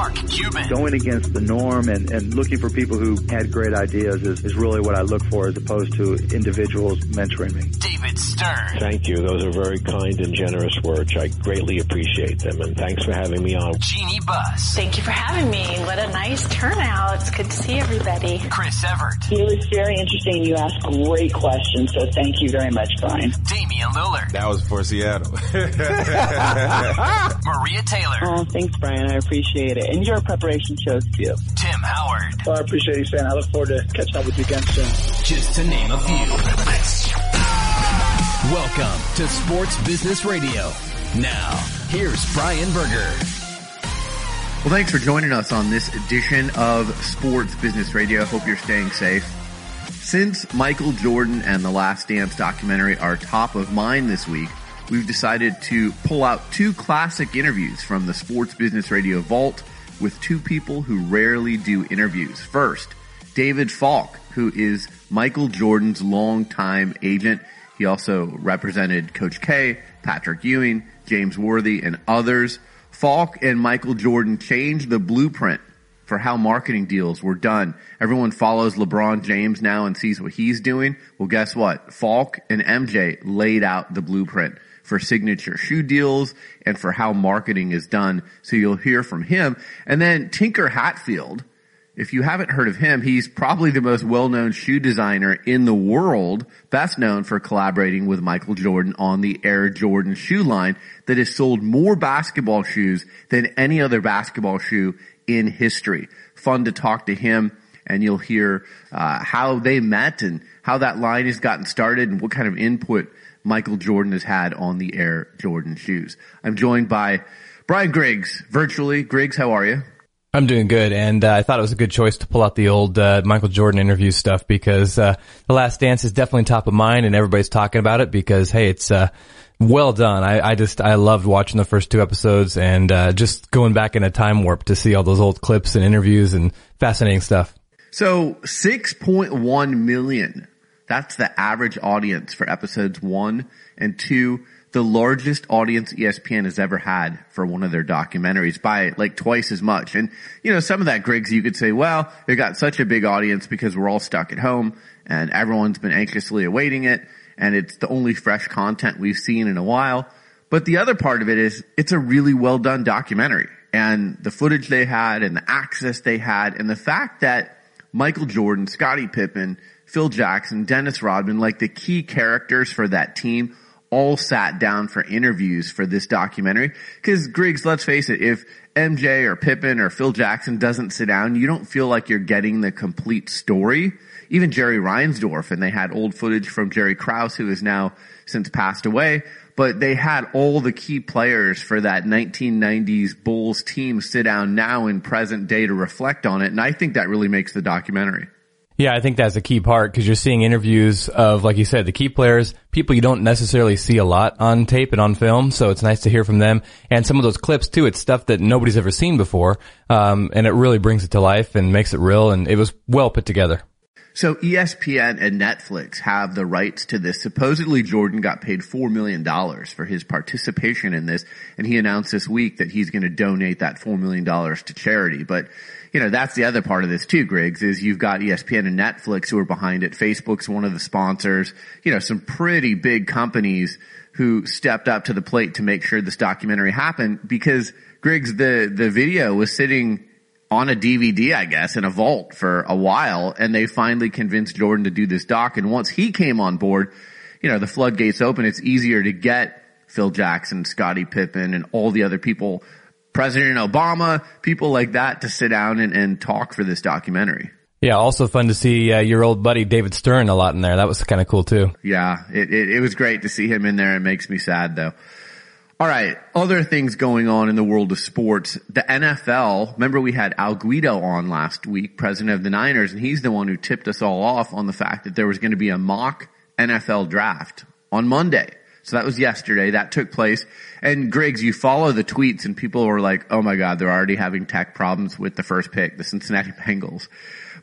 Mark Cuban. Going against the norm and, and looking for people who had great ideas is, is really what I look for as opposed to individuals mentoring me. David Stern. Thank you. Those are very kind and generous words. I greatly appreciate them and thanks for having me on. Jeanie Buss. Thank you for having me. What a nice turnout. It's good to see everybody. Chris Evert. It was very interesting. You asked great questions, so thank you very much, Brian. Damian Lillard. That was for Seattle. Maria Taylor. Oh, thanks, Brian. I appreciate it. And your preparation shows too. Tim Howard. Well, I appreciate you saying. I look forward to catching up with you again soon. Just to name a few. Welcome to Sports Business Radio. Now, here's Brian Berger. Well, thanks for joining us on this edition of Sports Business Radio. Hope you're staying safe. Since Michael Jordan and the Last Dance documentary are top of mind this week, we've decided to pull out two classic interviews from the Sports Business Radio vault with two people who rarely do interviews. First, David Falk, who is Michael Jordan's longtime agent. He also represented Coach K, Patrick Ewing, James Worthy, and others. Falk and Michael Jordan changed the blueprint for how marketing deals were done. Everyone follows LeBron James now and sees what he's doing. Well, guess what? Falk and MJ laid out the blueprint for signature shoe deals and for how marketing is done. So you'll hear from him. And then Tinker Hatfield, if you haven't heard of him, he's probably the most well-known shoe designer in the world, best known for collaborating with Michael Jordan on the Air Jordan shoe line that has sold more basketball shoes than any other basketball shoe in history. Fun to talk to him and you'll hear uh, how they met and how that line has gotten started and what kind of input Michael Jordan has had on the Air Jordan shoes. I'm joined by Brian Griggs virtually. Griggs, how are you? I'm doing good, and uh, I thought it was a good choice to pull out the old uh, Michael Jordan interview stuff because uh, The Last Dance is definitely top of mind, and everybody's talking about it because hey, it's uh, well done. I, I just I loved watching the first two episodes and uh, just going back in a time warp to see all those old clips and interviews and fascinating stuff. So 6.1 million. That's the average audience for episodes one and two. The largest audience ESPN has ever had for one of their documentaries by like twice as much. And, you know, some of that, Griggs, you could say, well, it got such a big audience because we're all stuck at home and everyone's been anxiously awaiting it. And it's the only fresh content we've seen in a while. But the other part of it is it's a really well done documentary and the footage they had and the access they had and the fact that Michael Jordan, Scottie Pippen, Phil Jackson, Dennis Rodman, like the key characters for that team all sat down for interviews for this documentary. Cause Griggs, let's face it, if MJ or Pippen or Phil Jackson doesn't sit down, you don't feel like you're getting the complete story. Even Jerry Reinsdorf, and they had old footage from Jerry Krause, who has now since passed away, but they had all the key players for that 1990s Bulls team sit down now in present day to reflect on it. And I think that really makes the documentary. Yeah, I think that's a key part because you're seeing interviews of, like you said, the key players, people you don't necessarily see a lot on tape and on film. So it's nice to hear from them and some of those clips too. It's stuff that nobody's ever seen before. Um, and it really brings it to life and makes it real. And it was well put together. So ESPN and Netflix have the rights to this. Supposedly Jordan got paid $4 million for his participation in this. And he announced this week that he's going to donate that $4 million to charity. But, you know, that's the other part of this too, Griggs, is you've got ESPN and Netflix who are behind it. Facebook's one of the sponsors. You know, some pretty big companies who stepped up to the plate to make sure this documentary happened because Griggs, the, the video was sitting on a DVD, I guess, in a vault for a while, and they finally convinced Jordan to do this doc. And once he came on board, you know, the floodgates open. It's easier to get Phil Jackson, Scottie Pippen, and all the other people, President Obama, people like that to sit down and, and talk for this documentary. Yeah, also fun to see uh, your old buddy David Stern a lot in there. That was kind of cool too. Yeah, it, it, it was great to see him in there. It makes me sad though. All right. Other things going on in the world of sports. The NFL, remember we had Al Guido on last week, president of the Niners, and he's the one who tipped us all off on the fact that there was going to be a mock NFL draft on Monday. So that was yesterday. That took place. And Griggs, you follow the tweets and people were like, oh my God, they're already having tech problems with the first pick, the Cincinnati Bengals.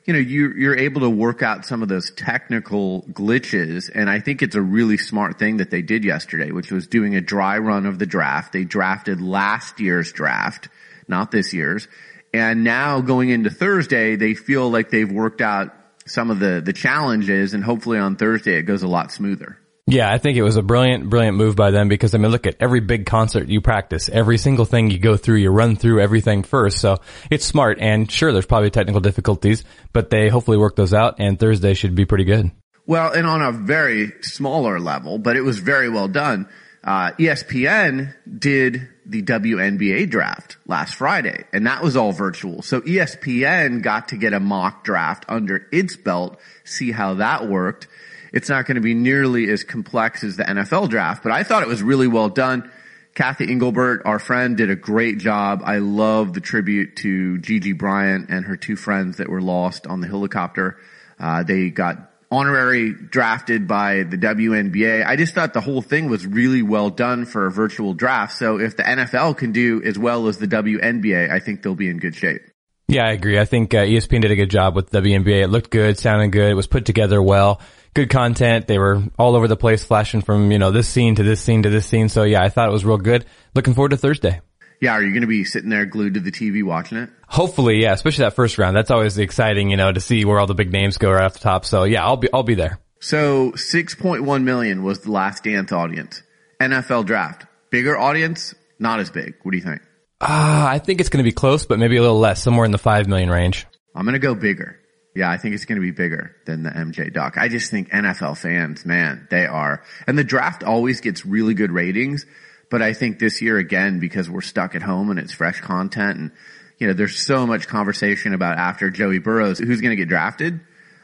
You know, you, you're able to work out some of those technical glitches. And I think it's a really smart thing that they did yesterday, which was doing a dry run of the draft. They drafted last year's draft, not this year's. And now going into Thursday, they feel like they've worked out some of the, the challenges and hopefully on Thursday it goes a lot smoother. Yeah, I think it was a brilliant, brilliant move by them because I mean, look at every big concert you practice, every single thing you go through, you run through everything first. So it's smart and sure, there's probably technical difficulties, but they hopefully work those out and Thursday should be pretty good. Well, and on a very smaller level, but it was very well done. Uh, ESPN did the WNBA draft last Friday and that was all virtual. So ESPN got to get a mock draft under its belt, see how that worked it's not going to be nearly as complex as the NFL draft, but I thought it was really well done. Cathy Engelbert, our friend, did a great job. I love the tribute to Gigi Bryant and her two friends that were lost on the helicopter. Uh, they got honorary drafted by the WNBA. I just thought the whole thing was really well done for a virtual draft. So if the NFL can do as well as the WNBA, I think they'll be in good shape. Yeah, I agree. I think uh, ESPN did a good job with WNBA. It looked good, sounded good, it was put together well good content. They were all over the place, flashing from you know this scene to this scene to this scene. So yeah, I thought it was real good. Looking forward to Thursday. Yeah, are you going to be sitting there glued to the TV watching it? Hopefully, yeah. Especially that first round. That's always exciting, you know, to see where all the big names go right off the top. So yeah, I'll be I'll be there. So 6.1 million was the last dance audience. NFL draft. Bigger audience, not as big. What do you think? Uh, I think it's going to be close, but maybe a little less, somewhere in the 5 million range. I'm going to go bigger. Yeah, I think it's going to be bigger than the MJ doc. I just think NFL fans, man, they are. And the draft always gets really good ratings, but I think this year again, because we're stuck at home and it's fresh content and, you know, there's so much conversation about after Joey Burrows, who's going to get drafted.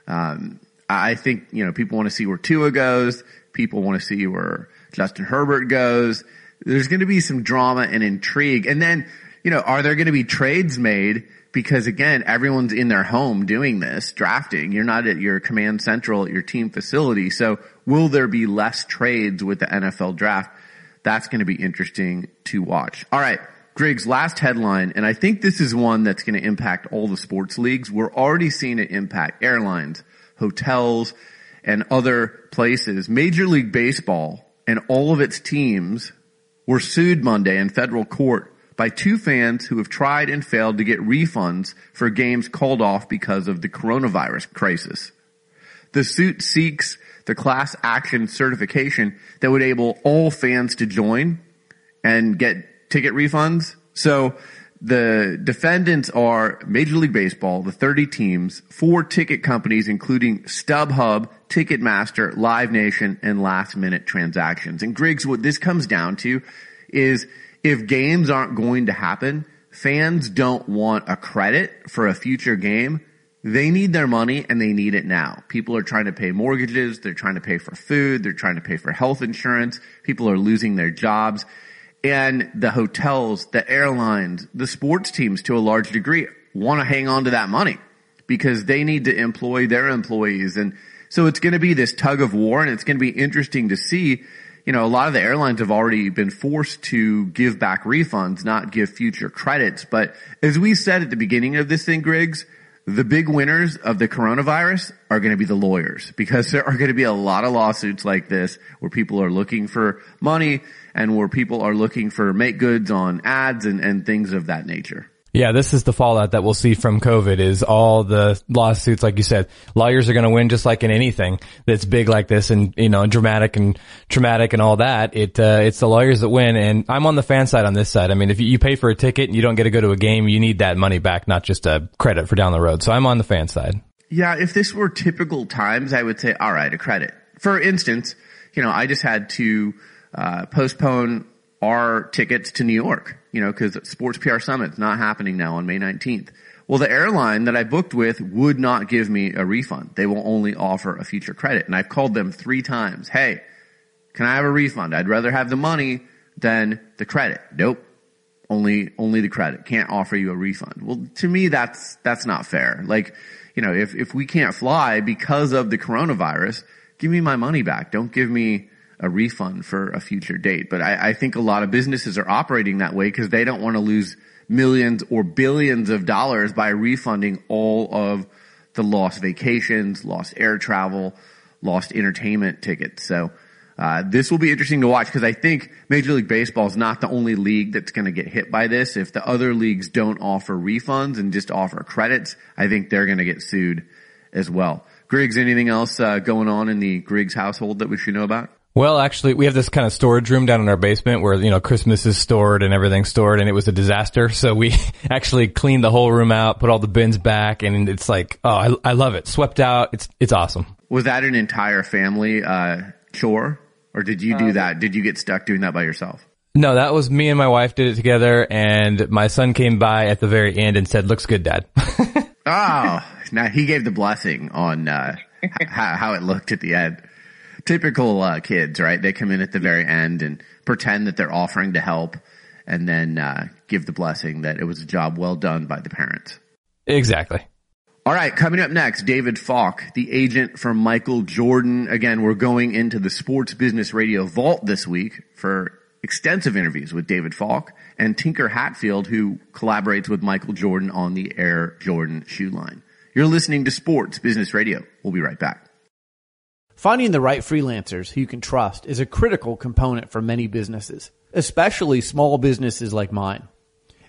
Um, I think, you know, people want to see where Tua goes. People want to see where Justin Herbert goes. There's going to be some drama and intrigue. And then, you know, are there going to be trades made because again, everyone's in their home doing this, drafting. You're not at your command central at your team facility. So will there be less trades with the NFL draft? That's going to be interesting to watch. All right. Griggs, last headline, and I think this is one that's going to impact all the sports leagues. We're already seeing it impact airlines, hotels, and other places. Major League Baseball and all of its teams were sued Monday in federal court by two fans who have tried and failed to get refunds for games called off because of the coronavirus crisis. The suit seeks the class action certification that would enable all fans to join and get ticket refunds. So the defendants are Major League Baseball, the 30 teams, four ticket companies, including StubHub, Ticketmaster, Live Nation, and Last Minute Transactions. And Griggs, what this comes down to is if games aren't going to happen, fans don't want a credit for a future game. They need their money and they need it now. People are trying to pay mortgages. They're trying to pay for food. They're trying to pay for health insurance. People are losing their jobs and the hotels, the airlines, the sports teams to a large degree want to hang on to that money because they need to employ their employees. And so it's going to be this tug of war and it's going to be interesting to see you know, a lot of the airlines have already been forced to give back refunds, not give future credits. But as we said at the beginning of this thing, Griggs, the big winners of the coronavirus are going to be the lawyers because there are going to be a lot of lawsuits like this where people are looking for money and where people are looking for make goods on ads and, and things of that nature. Yeah, this is the fallout that we'll see from COVID is all the lawsuits, like you said, lawyers are going to win just like in anything that's big like this and, you know, dramatic and traumatic and all that. It, uh, it's the lawyers that win. And I'm on the fan side on this side. I mean, if you pay for a ticket and you don't get to go to a game, you need that money back, not just a credit for down the road. So I'm on the fan side. Yeah. If this were typical times, I would say, all right, a credit. For instance, you know, I just had to, uh, postpone our tickets to New York, you know, cause Sports PR Summit's not happening now on May 19th. Well, the airline that I booked with would not give me a refund. They will only offer a future credit. And I've called them three times. Hey, can I have a refund? I'd rather have the money than the credit. Nope. Only, only the credit. Can't offer you a refund. Well, to me, that's, that's not fair. Like, you know, if, if we can't fly because of the coronavirus, give me my money back. Don't give me a refund for a future date. But I, I think a lot of businesses are operating that way because they don't want to lose millions or billions of dollars by refunding all of the lost vacations, lost air travel, lost entertainment tickets. So, uh, this will be interesting to watch because I think Major League Baseball is not the only league that's going to get hit by this. If the other leagues don't offer refunds and just offer credits, I think they're going to get sued as well. Griggs, anything else uh, going on in the Griggs household that we should know about? Well, actually, we have this kind of storage room down in our basement where, you know, Christmas is stored and everything's stored and it was a disaster. So we actually cleaned the whole room out, put all the bins back and it's like, oh, I, I love it. Swept out. It's, it's awesome. Was that an entire family, uh, chore? Or did you do that? Did you get stuck doing that by yourself? No, that was me and my wife did it together and my son came by at the very end and said, looks good, dad. Oh, now he gave the blessing on, uh, how, how it looked at the end. Typical, uh, kids, right? They come in at the very end and pretend that they're offering to help and then, uh, give the blessing that it was a job well done by the parents. exactly. All right, coming up next, David Falk, the agent for Michael Jordan. Again, we're going into the Sports Business Radio vault this week for extensive interviews with David Falk and Tinker Hatfield, who collaborates with Michael Jordan on the Air Jordan shoe line. You're listening to Sports Business Radio. We'll be right back. Finding the right freelancers who you can trust is a critical component for many businesses, especially small businesses like mine.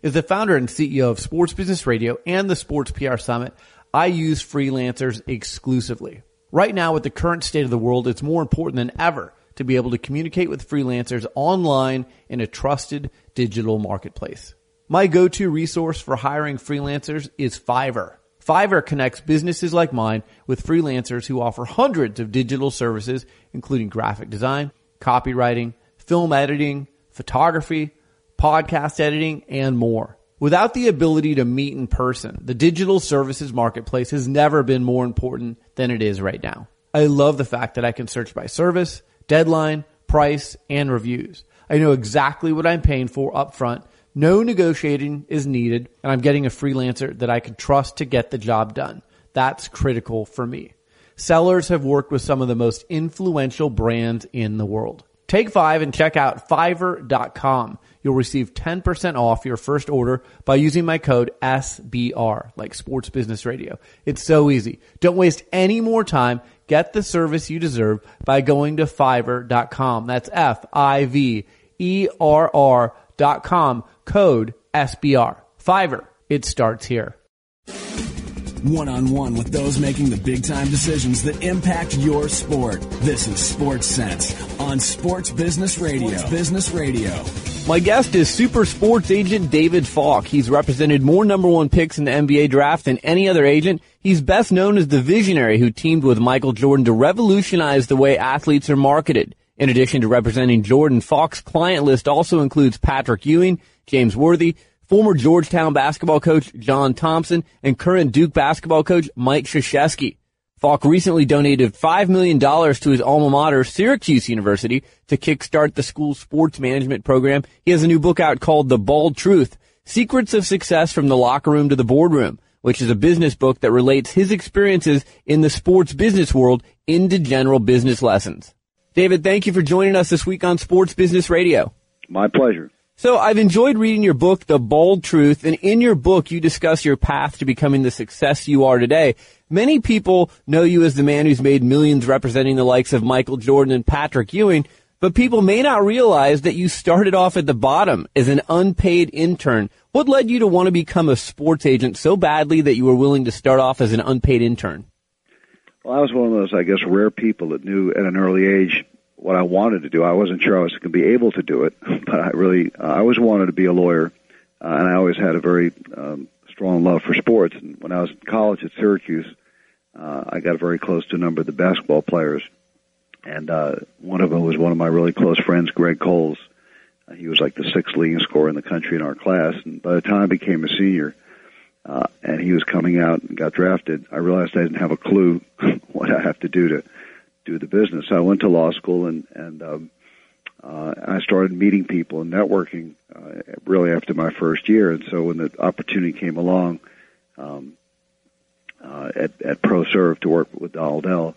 As the founder and CEO of Sports Business Radio and the Sports PR Summit, I use freelancers exclusively. Right now, with the current state of the world, it's more important than ever to be able to communicate with freelancers online in a trusted digital marketplace. My go-to resource for hiring freelancers is Fiverr. Fiverr connects businesses like mine with freelancers who offer hundreds of digital services, including graphic design, copywriting, film editing, photography, podcast editing, and more. Without the ability to meet in person, the digital services marketplace has never been more important than it is right now. I love the fact that I can search by service, deadline, price, and reviews. I know exactly what I'm paying for upfront. No negotiating is needed, and I'm getting a freelancer that I can trust to get the job done. That's critical for me. Sellers have worked with some of the most influential brands in the world. Take five and check out fiverr.com. You'll receive 10% off your first order by using my code SBR, like Sports Business Radio. It's so easy. Don't waste any more time. Get the service you deserve by going to fiverr.com. That's F-I-V-E-R-R dot com, code SBR. Fiverr. It starts here. One on one with those making the big time decisions that impact your sport. This is Sports Sense on Sports Business Radio. Sports Business Radio. My guest is super sports agent David Falk. He's represented more number one picks in the NBA draft than any other agent. He's best known as the visionary who teamed with Michael Jordan to revolutionize the way athletes are marketed. In addition to representing Jordan, Falk's client list also includes Patrick Ewing, James Worthy, former Georgetown basketball coach John Thompson, and current Duke basketball coach Mike Krzyzewski. Falk recently donated $5 million to his alma mater, Syracuse University, to kickstart the school's sports management program. He has a new book out called The Bald Truth, Secrets of Success from the Locker Room to the Boardroom, which is a business book that relates his experiences in the sports business world into general business lessons. David, thank you for joining us this week on Sports Business Radio. My pleasure. So I've enjoyed reading your book, The Bald Truth, and in your book you discuss your path to becoming the success you are today. Many people know you as the man who's made millions representing the likes of Michael Jordan and Patrick Ewing, but people may not realize that you started off at the bottom as an unpaid intern. What led you to want to become a sports agent so badly that you were willing to start off as an unpaid intern? Well, I was one of those, I guess, rare people that knew at an early age what I wanted to do. I wasn't sure I was going to be able to do it, but I really, uh, I always wanted to be a lawyer, uh, and I always had a very um, strong love for sports. And when I was in college at Syracuse, uh, I got very close to a number of the basketball players, and uh, one of them was one of my really close friends, Greg Kohls. Uh, he was like the sixth leading scorer in the country in our class, and by the time I became a senior, uh, and he was coming out and got drafted, I realized I didn't have a clue what I have to do to do the business. So I went to law school and and um, uh, I started meeting people and networking uh, really after my first year. And so when the opportunity came along um, uh, at at ProServ to work with Donald Dell,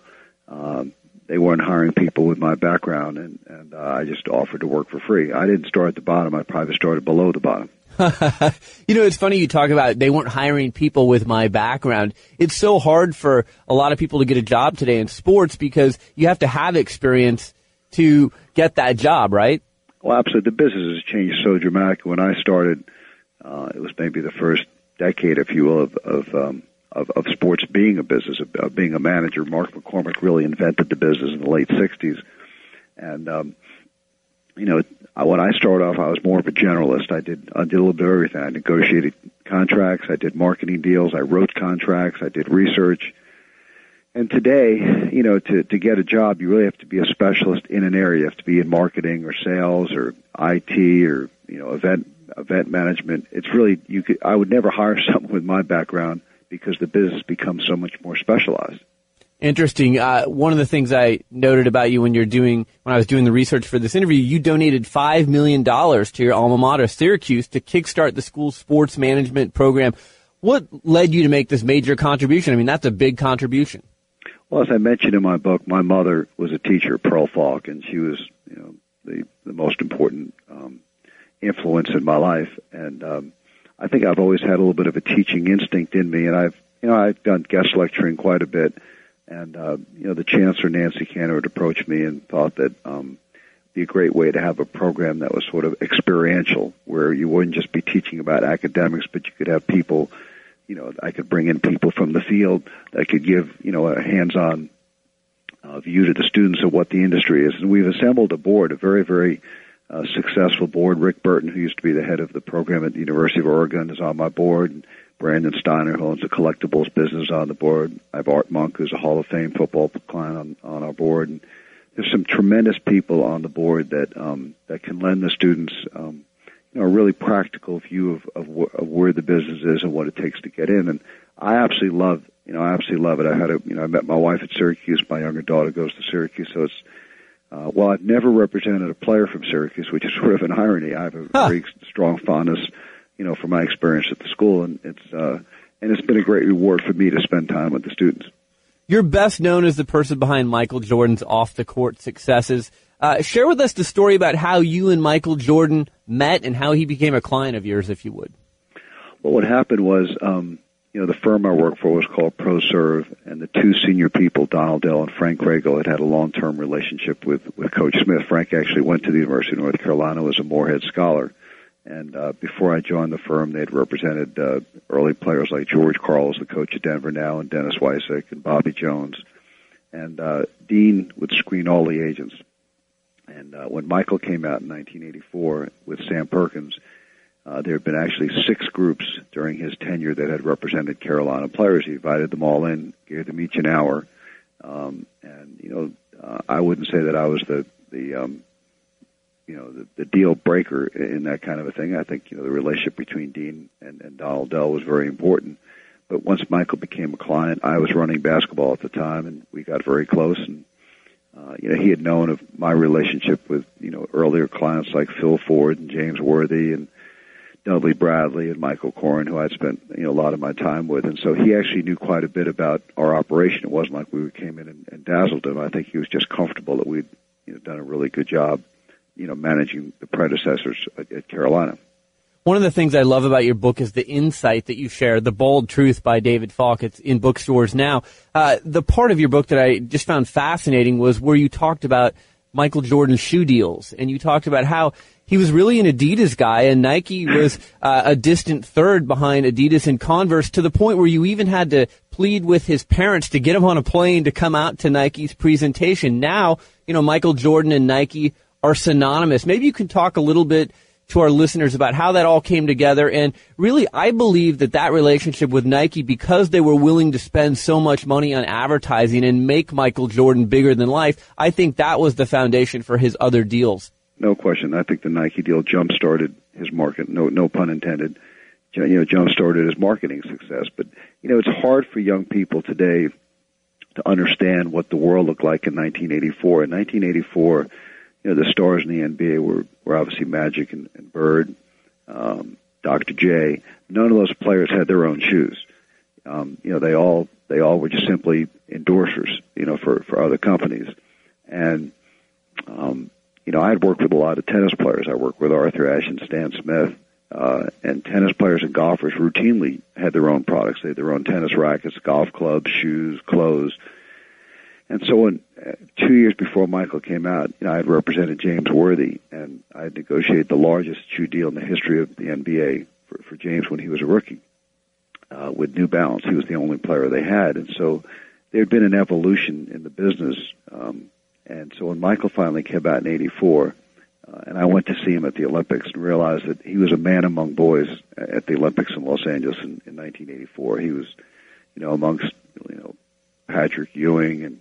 um, they weren't hiring people with my background, and and uh, I just offered to work for free. I didn't start at the bottom. I probably started below the bottom. you know, it's funny you talk about they weren't hiring people with my background. It's so hard for a lot of people to get a job today in sports because you have to have experience to get that job, right? Well, absolutely. The business has changed so dramatically. When I started, uh, it was maybe the first decade, if you will, of of, um, of, of sports being a business, of, of being a manager. Mark McCormack really invented the business in the late '60s, and um, you know, when I started off, I was more of a generalist. I did I did a little bit of everything. I negotiated contracts, I did marketing deals, I wrote contracts, I did research. And today, you know, to to get a job, you really have to be a specialist in an area. You have to be in marketing or sales or IT or you know event event management. It's really you could. I would never hire someone with my background because the business becomes so much more specialized. Interesting. Uh, one of the things I noted about you when you're doing, when I was doing the research for this interview, you donated five million dollars to your alma mater, Syracuse, to kickstart the school's sports management program. What led you to make this major contribution? I mean, that's a big contribution. Well, as I mentioned in my book, my mother was a teacher Pearl Falk, and she was, you know, the the most important um, influence in my life. And um, I think I've always had a little bit of a teaching instinct in me, and I've, you know, I've done guest lecturing quite a bit and uh, you know, the chancellor Nancy Cantor had approached me and thought that um, be a great way to have a program that was sort of experiential, where you wouldn't just be teaching about academics, but you could have people. You know, I could bring in people from the field that could give you know a hands-on uh, view to the students of what the industry is. And we've assembled a board, a very very uh, successful board. Rick Burton, who used to be the head of the program at the University of Oregon, is on my board. And Brandon Steiner, who owns a collectibles business on the board. I have Art Monk, who's a Hall of Fame football client on, on our board. And there's some tremendous people on the board that um, that can lend the students um, you know, a really practical view of, of, wh- of where the business is and what it takes to get in. And I absolutely love, you know, I absolutely love it. I had a, you know, I met my wife at Syracuse. My younger daughter goes to Syracuse, so it's uh, well, I've never represented a player from Syracuse, which is sort of an irony. I have a huh. very strong fondness you know, from my experience at the school, and it's uh, and it's been a great reward for me to spend time with the students. You're best known as the person behind Michael Jordan's off the court successes. Uh, share with us the story about how you and Michael Jordan met and how he became a client of yours, if you would. Well, what happened was, um, you know, the firm I worked for was called ProServ, and the two senior people, Donald Dell and Frank Craighill, had had a long-term relationship with with Coach Smith. Frank actually went to the University of North Carolina, was a Morehead scholar and uh, before I joined the firm, they'd represented uh, early players like George Karl, the coach at Denver now, and Dennis Wuycik and Bobby Jones. And uh, Dean would screen all the agents. And uh, when Michael came out in 1984 with Sam Perkins, uh, there had been actually six groups during his tenure that had represented Carolina players. He invited them all in, gave them each an hour, um, and you know, uh, I wouldn't say that I was the the um, you know the, the deal breaker in that kind of a thing. I think you know the relationship between Dean and, and Donald Dell was very important. But once Michael became a client, I was running basketball at the time, and we got very close. And uh, you know he had known of my relationship with you know earlier clients like Phil Ford and James Worthy and Dudley Bradley and Mike O'Koren, who I'd spent you know a lot of my time with, and so he actually knew quite a bit about our operation. It wasn't like we came in and, and dazzled him. I think he was just comfortable that we'd you know done a really good job you know, managing the predecessors at, at Carolina. One of the things I love about your book is the insight that you share, The Bald Truth by David Falk. It's in bookstores now. Uh, the part of your book that I just found fascinating was where you talked about Michael Jordan's shoe deals, and you talked about how he was really an Adidas guy, and Nike was uh, a distant third behind Adidas and Converse to the point where you even had to plead with his parents to get him on a plane to come out to Nike's presentation. Now, you know, Michael Jordan and Nike are synonymous. Maybe you can talk a little bit to our listeners about how that all came together. And really, I believe that that relationship with Nike, because they were willing to spend so much money on advertising and make Michael Jordan bigger than life, I think that was the foundation for his other deals. No question. I think the Nike deal jump started his market. No, no pun intended. You know, jump started his marketing success. But you know, it's hard for young people today to understand what the world looked like in 1984. In 1984 you know, the stars in the NBA were, were obviously Magic and, and Bird, um, Dr. J. None of those players had their own shoes. Um, you know, they all they all were just simply endorsers, you know, for for other companies. And um, you know, I had worked with a lot of tennis players. I worked with Arthur Ashe and Stan Smith, uh, and tennis players and golfers routinely had their own products. They had their own tennis rackets, golf clubs, shoes, clothes. And so when two years before Michael came out, you know, I had represented James Worthy, and I had negotiated the largest shoe deal in the history of the NBA for, for James when he was a rookie uh, with New Balance. He was the only player they had, and so there had been an evolution in the business. Um, and so when Michael finally came out in '84, uh, and I went to see him at the Olympics and realized that he was a man among boys at the Olympics in Los Angeles in, in 1984. He was, you know, amongst you know Patrick Ewing and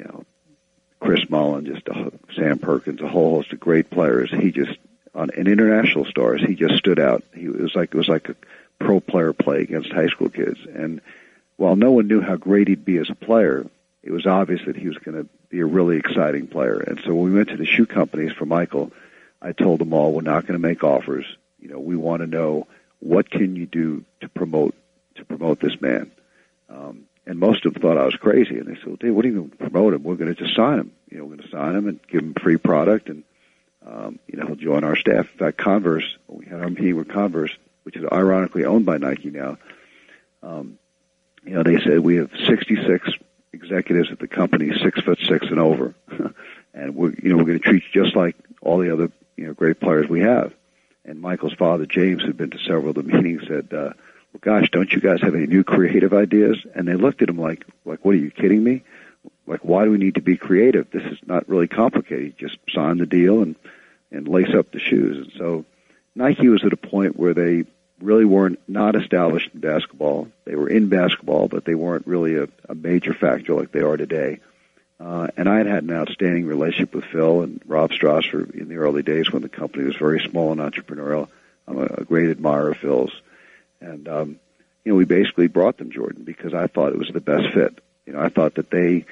you know Chris Mullin, just a, Sam Perkins, a whole host of great players. He just on and international stars. He just stood out. He it was like it was like a pro player play against high school kids. And while no one knew how great he'd be as a player, it was obvious that he was going to be a really exciting player. And so when we went to the shoe companies for Michael, I told them all, we're not going to make offers. You know, we want to know what can you do to promote to promote this man. Um, and most of them thought I was crazy, and they said, well, "Dave, what do you mean promote him? We're going to just sign him. You know, we're going to sign him and give him free product, and um, you know, he'll join our staff." In fact, Converse, we had our meeting with Converse, which is ironically owned by Nike now. Um, you know, they said we have 66 executives at the company, six foot six and over, and we're you know we're going to treat you just like all the other you know great players we have. And Michael's father, James, had been to several of the meetings. Said, uh, "Well, gosh, don't you guys have any new creative ideas?" And they looked at him like, "Like, what are you kidding me? Like, why do we need to be creative? This is not really complicated. Just sign the deal and and lace up the shoes." And so, Nike was at a point where they really weren't not established in basketball. They were in basketball, but they weren't really a, a major factor like they are today. Uh, and I had had an outstanding relationship with Phil and Rob Strasser in the early days when the company was very small and entrepreneurial. I'm a, a great admirer of Phil's, and um, you know we basically brought them Jordan because I thought it was the best fit. You know I thought that they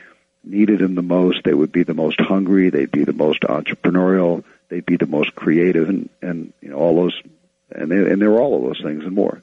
needed him the most. They would be the most hungry. They'd be the most entrepreneurial. They'd be the most creative, and and you know all those and they, and they were all of those things and more.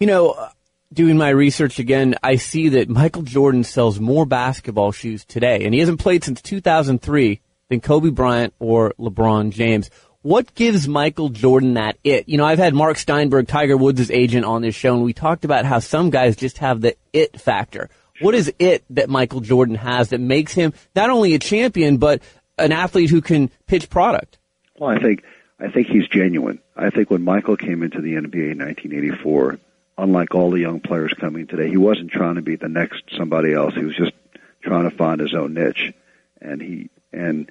You know, doing my research again, I see that Michael Jordan sells more basketball shoes today, and he hasn't played since 2003 than Kobe Bryant or LeBron James. What gives Michael Jordan that it? You know, I've had Mark Steinberg, Tiger Woods' agent, on this show, and we talked about how some guys just have the it factor. What is it that Michael Jordan has that makes him not only a champion, but an athlete who can pitch product? Well, I think I think he's genuine. I think when Michael came into the NBA in 1984, unlike all the young players coming today, he wasn't trying to be the next somebody else. He was just trying to find his own niche, and he and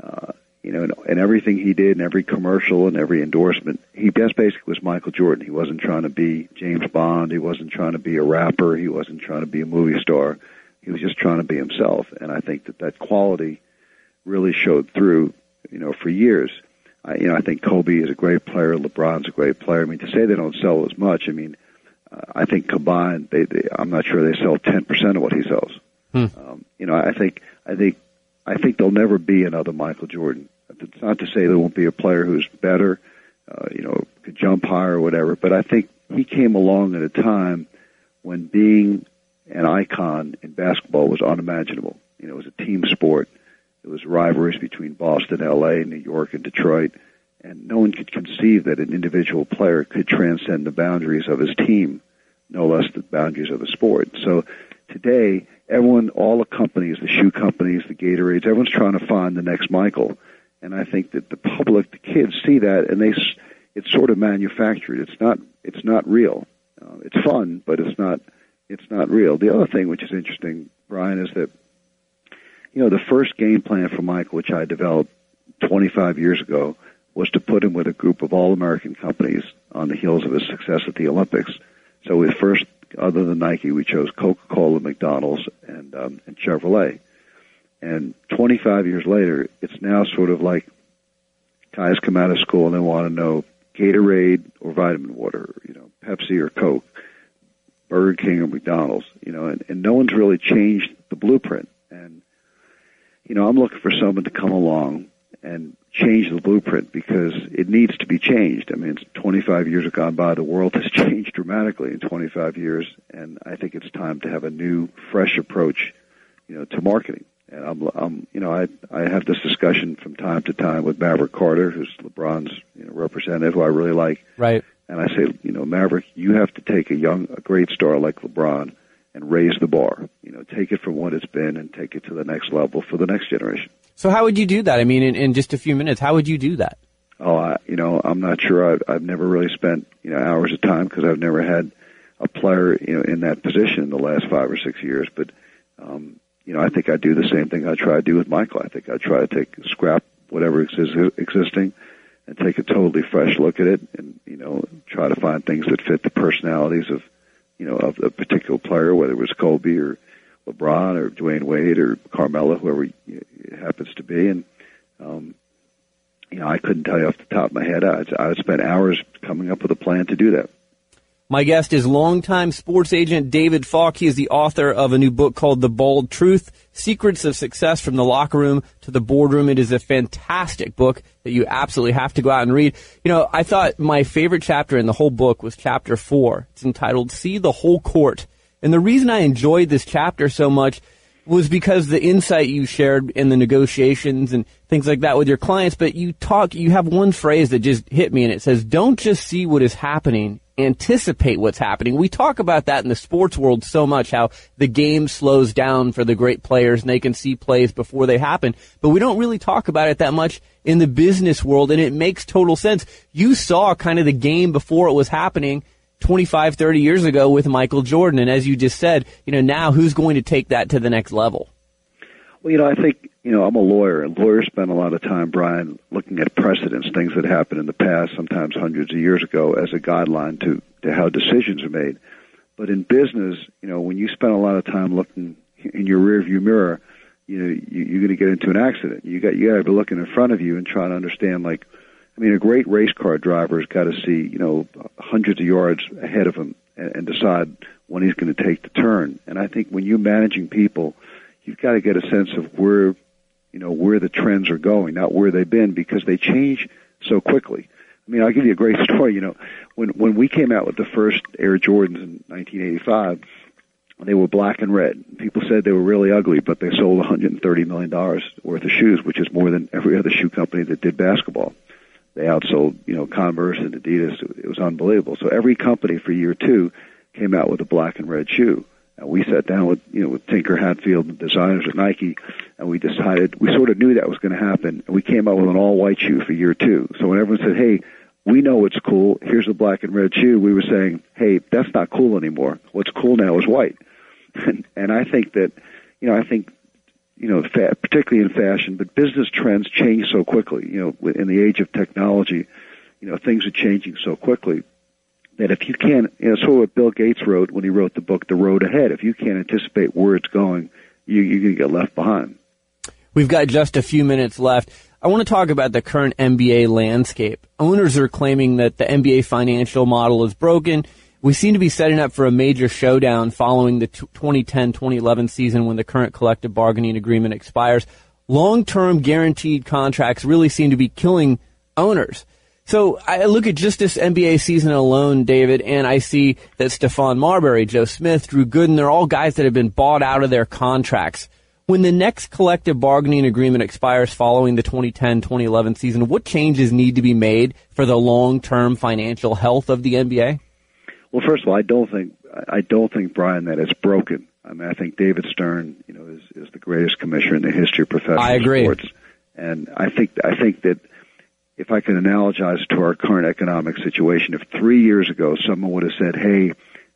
uh, you know, and, everything he did, and every commercial and every endorsement, he just basically was Michael Jordan. He wasn't trying to be James Bond. He wasn't trying to be a rapper. He wasn't trying to be a movie star. He was just trying to be himself, and I think that that quality really showed through. You know, for years I, you know, I think Kobe is a great player. LeBron's a great player. I mean, to say they don't sell as much, I mean, uh, I think combined, they, they I'm not sure they sell 10% of what he sells. Hmm. Um, you know, I think, I think, I think there'll never be another Michael Jordan. It's not to say there won't be a player who's better, uh, you know, could jump higher or whatever, but I think he came along at a time when being an icon in basketball was unimaginable. You know, it was a team sport. There was rivalries between Boston, L.A., New York, and Detroit, and no one could conceive that an individual player could transcend the boundaries of his team, no less the boundaries of the sport. So today, everyone, all the companies, the shoe companies, the Gatorades, everyone's trying to find the next Michael, and I think that the public, the kids, see that, and they, it's sort of manufactured. It's not, it's not real. Uh, it's fun, but it's not, it's not real. The other thing which is interesting, Brian, is that you know, the first game plan for Mike, which I developed 25 years ago, was to put him with a group of all American companies on the heels of his success at the Olympics. So we first, other than Nike, we chose Coca-Cola, McDonald's, and, um, and Chevrolet. And 25 years later, it's now sort of like guys come out of school and they want to know Gatorade or vitamin water, you know, Pepsi or Coke, Burger King or McDonald's, you know, and, and no one's really changed the blueprint. And you know, I'm looking for someone to come along and change the blueprint because it needs to be changed. I mean, 25 years have gone by. The world has changed dramatically in 25 years, and I think it's time to have a new, fresh approach, you know, to marketing. And I'm, I'm, you know, I I have this discussion from time to time with Maverick Carter, who's LeBron's you know, representative, who I really like. Right. And I say, you know, Maverick, you have to take a young, a great star like LeBron, and raise the bar. You know, take it from what it's been and take it to the next level for the next generation. So how would you do that? I mean, in, in just a few minutes, how would you do that? Oh, I, you know, I'm not sure. I've, I've never really spent you know hours of time because I've never had a player you know in that position in the last five or six years. But um, you know, I think I do the same thing I try to do with Michael. I think I try to take scrap whatever exists existing and take a totally fresh look at it, and you know, try to find things that fit the personalities of you know of a particular player, whether it was Kobe or LeBron or Dwyane Wade or Carmelo, whoever it happens to be, and um, you know, I couldn't tell you off the top of my head. I, I spend hours coming up with a plan to do that. My guest is longtime sports agent David Falk. He is the author of a new book called The Bald Truth Secrets of Success from the Locker Room to the Boardroom. It is a fantastic book that you absolutely have to go out and read. You know, I thought my favorite chapter in the whole book was chapter four. It's entitled See the Whole Court. And the reason I enjoyed this chapter so much was because the insight you shared in the negotiations and things like that with your clients, but you talk, you have one phrase that just hit me and it says, don't just see what is happening, anticipate what's happening. We talk about that in the sports world so much, how the game slows down for the great players and they can see plays before they happen, but we don't really talk about it that much in the business world and it makes total sense. You saw kind of the game before it was happening 25, 30 years ago with Michael Jordan. And as you just said, you know, now who's going to take that to the next level? Well, you know, I think, you know, I'm a lawyer, and lawyers spend a lot of time, Brian, looking at precedents, things that happened in the past, sometimes hundreds of years ago, as a guideline to, to how decisions are made. But in business, you know, when you spend a lot of time looking in your rearview mirror, you know, you, you're going to get into an accident. You got you got to be looking in front of you and trying to understand, like, I mean, a great race car driver has got to see, you know, hundreds of yards ahead of him and, and decide when he's going to take the turn. And I think when you're managing people, you've got to get a sense of where, you know, where the trends are going, not where they've been, because they change so quickly. I mean, I'll give you a great story. You know, when when we came out with the first Air Jordans in 1985, they were black and red. People said they were really ugly, but they sold 130 million dollars worth of shoes, which is more than every other shoe company that did basketball they outsold you know Converse and Adidas. It was unbelievable. So every company for year two came out with a black and red shoe. And we sat down with you know with Tinker Hatfield and designers at Nike, and we decided we sort of knew that was going to happen. And we came out with an all white shoe for year two. So when everyone said, "Hey," we know it's cool. Here's a black and red shoe. We were saying, hey, that's not cool anymore. What's cool now is white. And, and I think that, you know, I think you know, fa- particularly in fashion, but business trends change so quickly. You know, in the age of technology, you know, things are changing so quickly that if you can't, you know, sort of what Bill Gates wrote when he wrote the book, The Road Ahead, if you can't anticipate where it's going, you, you're going to get left behind. We've got just a few minutes left. I want to talk about the current NBA landscape. Owners are claiming that the NBA financial model is broken we seem to be setting up for a major showdown following the 2010-2011 season when the current collective bargaining agreement expires. Long-term guaranteed contracts really seem to be killing owners. So I look at just this NBA season alone, David, and I see that Stephon Marbury, Joe Smith, Drew Gooden, they're all guys that have been bought out of their contracts. When the next collective bargaining agreement expires following the 2010-2011 season, what changes need to be made for the long-term financial health of the NBA? Well, first of all, I don't think I don't think Brian that it's broken. I mean, I think David Stern, you know, is is the greatest commissioner in the history of professional sports. I agree. sports, and I think I think that if I can analogize to our current economic situation, if three years ago someone would have said, "Hey,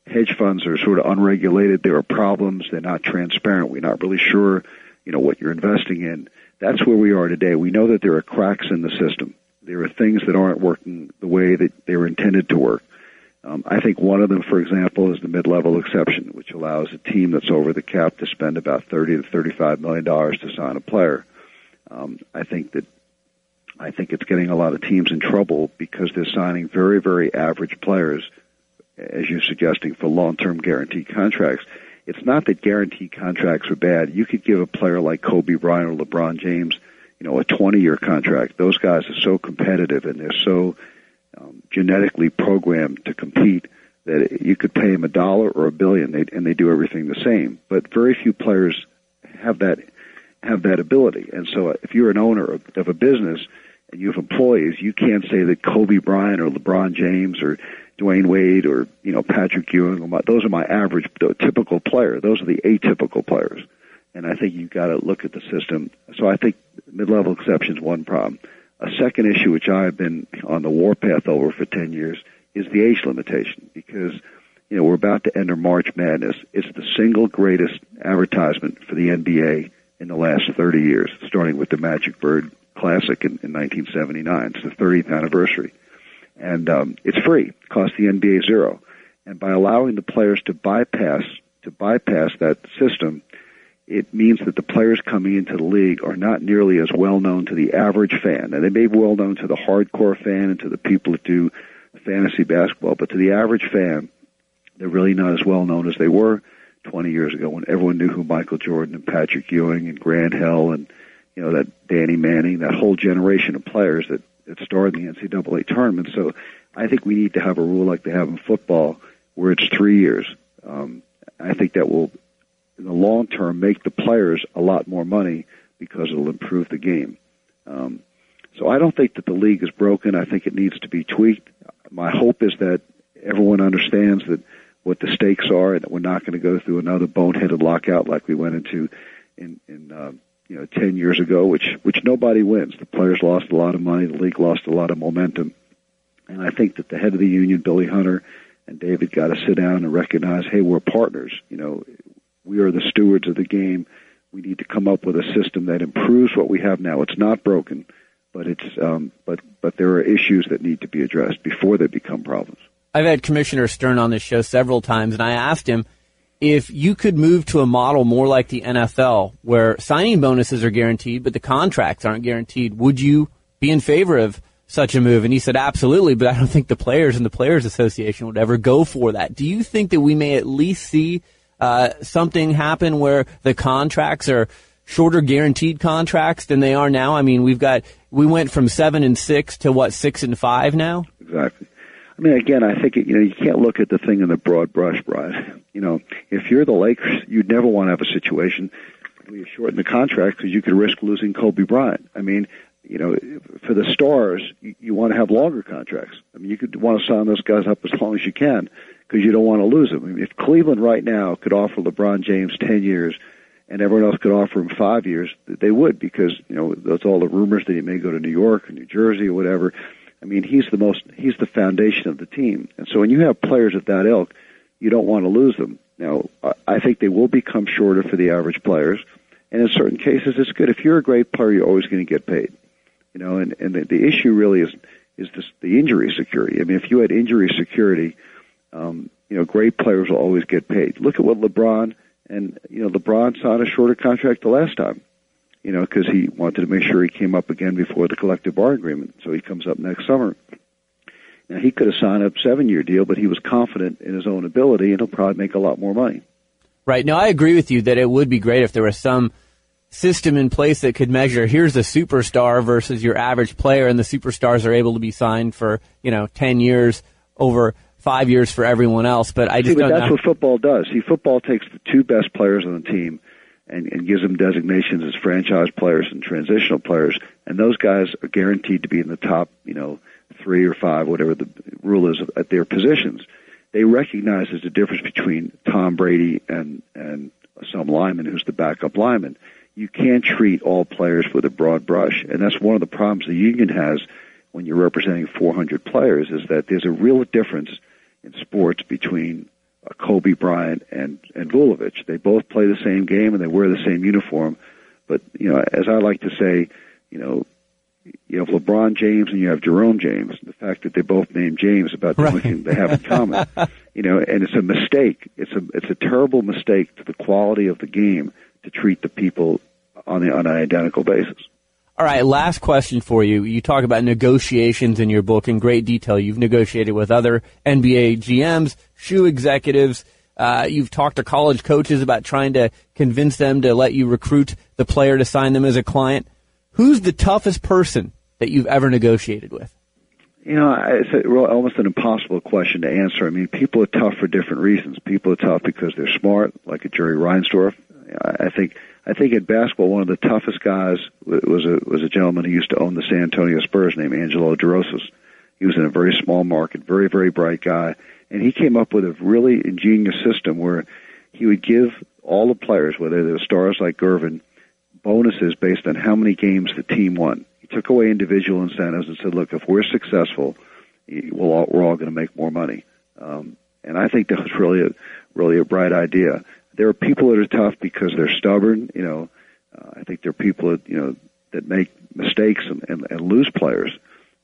hedge funds are sort of unregulated, there are problems, they're not transparent, we're not really sure, you know, what you're investing in," that's where we are today. We know that there are cracks in the system. There are things that aren't working the way that they were intended to work. Um, I think one of them, for example, is the mid-level exception, which allows a team that's over the cap to spend about 30 to 35 million dollars to sign a player. Um, I think that I think it's getting a lot of teams in trouble because they're signing very, very average players, as you're suggesting, for long-term guaranteed contracts. It's not that guaranteed contracts are bad. You could give a player like Kobe Bryant or LeBron James, you know, a 20-year contract. Those guys are so competitive and they're so um, genetically programmed to compete that you could pay them a dollar or a billion, and they do everything the same. But very few players have that have that ability. And so, if you're an owner of, of a business and you have employees, you can't say that Kobe Bryant or LeBron James or Dwyane Wade or you know Patrick Ewing. Those are my average, typical player. Those are the atypical players, and I think you've got to look at the system. So I think mid-level exception is one problem. A second issue, which I've been on the warpath over for ten years, is the age limitation because you know we're about to enter March Madness. It's the single greatest advertisement for the NBA in the last 30 years, starting with the Magic Bird Classic in, in 1979. It's the 30th anniversary and um, it's free. It costs the NBA zero. And by allowing the players to bypass to bypass that system, it means that the players coming into the league are not nearly as well known to the average fan. And they may be well known to the hardcore fan and to the people that do fantasy basketball, but to the average fan, they're really not as well known as they were 20 years ago when everyone knew who Michael Jordan and Patrick Ewing and Grant Hill and you know that Danny Manning, that whole generation of players that that start in the NCAA tournament. So I think we need to have a rule like they have in football where it's three years. Um, I think that will, in the long term, make the players a lot more money because it'll improve the game. Um, so I don't think that the league is broken. I think it needs to be tweaked. My hope is that everyone understands that what the stakes are and that we're not going to go through another boneheaded lockout like we went into in, in uh, you know, 10 years ago, which, which nobody wins. The players lost a lot of money. The league lost a lot of momentum. And I think that the head of the union, Billy Hunter, and David got to sit down and recognize, hey, we're partners. You know, we are the stewards of the game. We need to come up with a system that improves what we have now. It's not broken, but it's um, but but there are issues that need to be addressed before they become problems. I've had Commissioner Stern on this show several times, and I asked him if you could move to a model more like the NFL where signing bonuses are guaranteed, but the contracts aren't guaranteed, would you be in favor of such a move? And he said, absolutely, but I don't think the players and the Players Association would ever go for that. Do you think that we may at least see uh, something happen where the contracts are shorter guaranteed contracts than they are now? I mean, we've got, we went from seven and six to what, six and five now? Exactly. I mean, again, I think you know you can't look at the thing in the broad brush, Brian. You know, if you're the Lakers, you'd never want to have a situation where you shorten the contract because you could risk losing Kobe Bryant. I mean, you know, for the stars, you, you want to have longer contracts. I mean, you could want to sign those guys up as long as you can because you don't want to lose them. I mean, if Cleveland right now could offer LeBron James ten years and everyone else could offer him five years, they would because you know that's all the rumors that he may go to New York or New Jersey or whatever. I mean, he's the most he's the foundation of the team, and so when you have players of that ilk, you don't want to lose them. Now, I think they will become shorter for the average players, and in certain cases, it's good. If you're a great player, you're always going to get paid. You know, and and the, the issue really is is this, the injury security. I mean, if you had injury security, um, you know, great players will always get paid. Look at what LeBron and you know LeBron signed a shorter contract the last time you know, because he wanted to make sure he came up again before the collective bar agreement. So he comes up next summer. Now he could have signed up a seven-year deal, but he was confident in his own ability, and he'll probably make a lot more money. Right. Now I agree with you that it would be great if there was some system in place that could measure here's a superstar versus your average player, and the superstars are able to be signed for you know ten years over five years for everyone else. But I just See, but that's know. what football does. See, football takes the two best players on the team and, and gives them designations as franchise players and transitional players, and those guys are guaranteed to be in the top, you know, three or five, whatever the rule is, at their positions. They recognize there's a difference between Tom Brady and and some lineman who's the backup lineman. You can't treat all players with a broad brush, and that's one of the problems the union has when you're representing 400 players is that there's a real difference in sports between Uh, Kobe Bryant and and Vucevic. They both play the same game and they wear the same uniform. But you know, as I like to say, you know, you have LeBron James and you have Jerome James. The fact that they both named James about the only thing they have in common, you know, and it's a mistake. It's a it's a terrible mistake to the quality of the game to treat the people on the on an identical basis. All right, last question for you. You talk about negotiations in your book in great detail. You've negotiated with other NBA GMs, shoe executives. Uh, you've talked to college coaches about trying to convince them to let you recruit the player to sign them as a client. Who's the toughest person that you've ever negotiated with? You know, it's almost an impossible question to answer. I mean, people are tough for different reasons. People are tough because they're smart, like a Jerry Reinsdorf. I think I think in basketball, one of the toughest guys was a was a gentleman who used to own the San Antonio Spurs named Angelo Drossos. He was in a very small market, very very bright guy, and he came up with a really ingenious system where he would give all the players, whether they were stars like Gervin, bonuses based on how many games the team won. He took away individual incentives and said, "Look, if we're successful, we'll all, we're all going to make more money." Um, and I think that was really a really a bright idea. There are people that are tough because they're stubborn. You know, uh, I think there are people that you know that make mistakes and, and, and lose players.